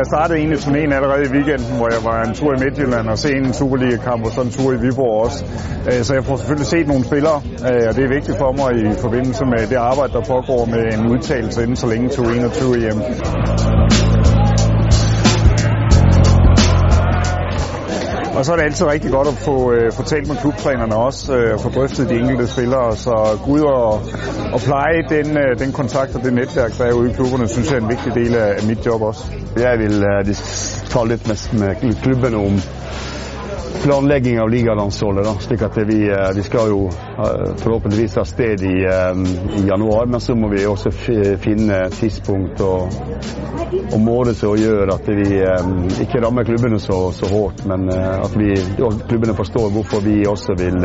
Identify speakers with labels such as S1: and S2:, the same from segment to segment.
S1: Jeg startede egentlig turnéen allerede i weekenden, hvor jeg var en tur i Midtjylland og se en Superliga-kamp og så en tur i Viborg også. Øh, så jeg får selvfølgelig set nogle spillere, øh, og det er vigtigt for mig i forbindelse med det arbejde, der pågår med en udtalelse inden så længe til 21 hjem. Og så er det altid rigtig godt at få, øh, få talt med klubtrænerne også, øh, og få drøftet de enkelte spillere. Så gå ud og, og pleje den, øh, den kontakt og det netværk, der er ude i klubberne, synes jeg er en vigtig del af, af mit job også.
S2: Jeg vil øh, tale lidt med, med klubben om planlegging av ligalandsholdet. da, slik at vi, øh, vi skal jo øh, forhåpentligvis ha sted i, øh, i, januar, men så må vi også finne tidspunkt og, og måter som gjør at vi ikke rammer klubbene så, så hardt, men at vi, klubbene forstår hvorfor vi også vil,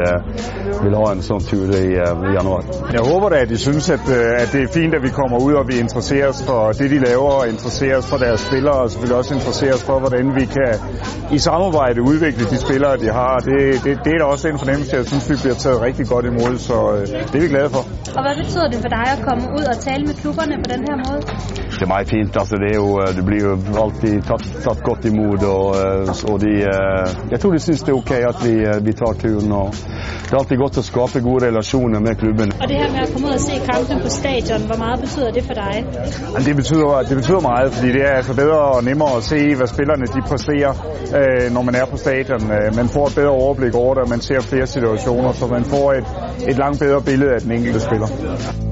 S2: vil ha en sånn tur i, i januar.
S1: Jeg håper da at de synes at, at det er fint at vi kommer ud og vi interesserer os for det de laver, og interesserer os for deres spillere, og selvfølgelig også interesserer os for hvordan vi kan i samarbejde udvikle de spillere, de har. Det, det, det er da også en fornemmelse, jeg synes, vi bliver taget rigtig godt imod, så øh, det er vi glade for.
S3: Og hvad betyder det for dig at komme ud og tale med klubberne på den her måde?
S2: Det er meget fint. Altså, det, er jo, det blir jo alltid tatt, tatt godt imot. Og, og de, jeg tror de synes det er ok at vi, vi tar turen. Og det er alltid godt å skape gode relasjoner med klubben.
S3: Og det her med at komme ud og se kampen på stadion, hvor meget betyder det for dig?
S1: Det betyder, det betyder meget, fordi det er altså bedre og nemmere at se, hvad spillerne de præsterer, når man er på stadion. Man får et bedre overblik over det, man ser flere situationer, så man får et, et langt bedre billede af den enkelte spiller.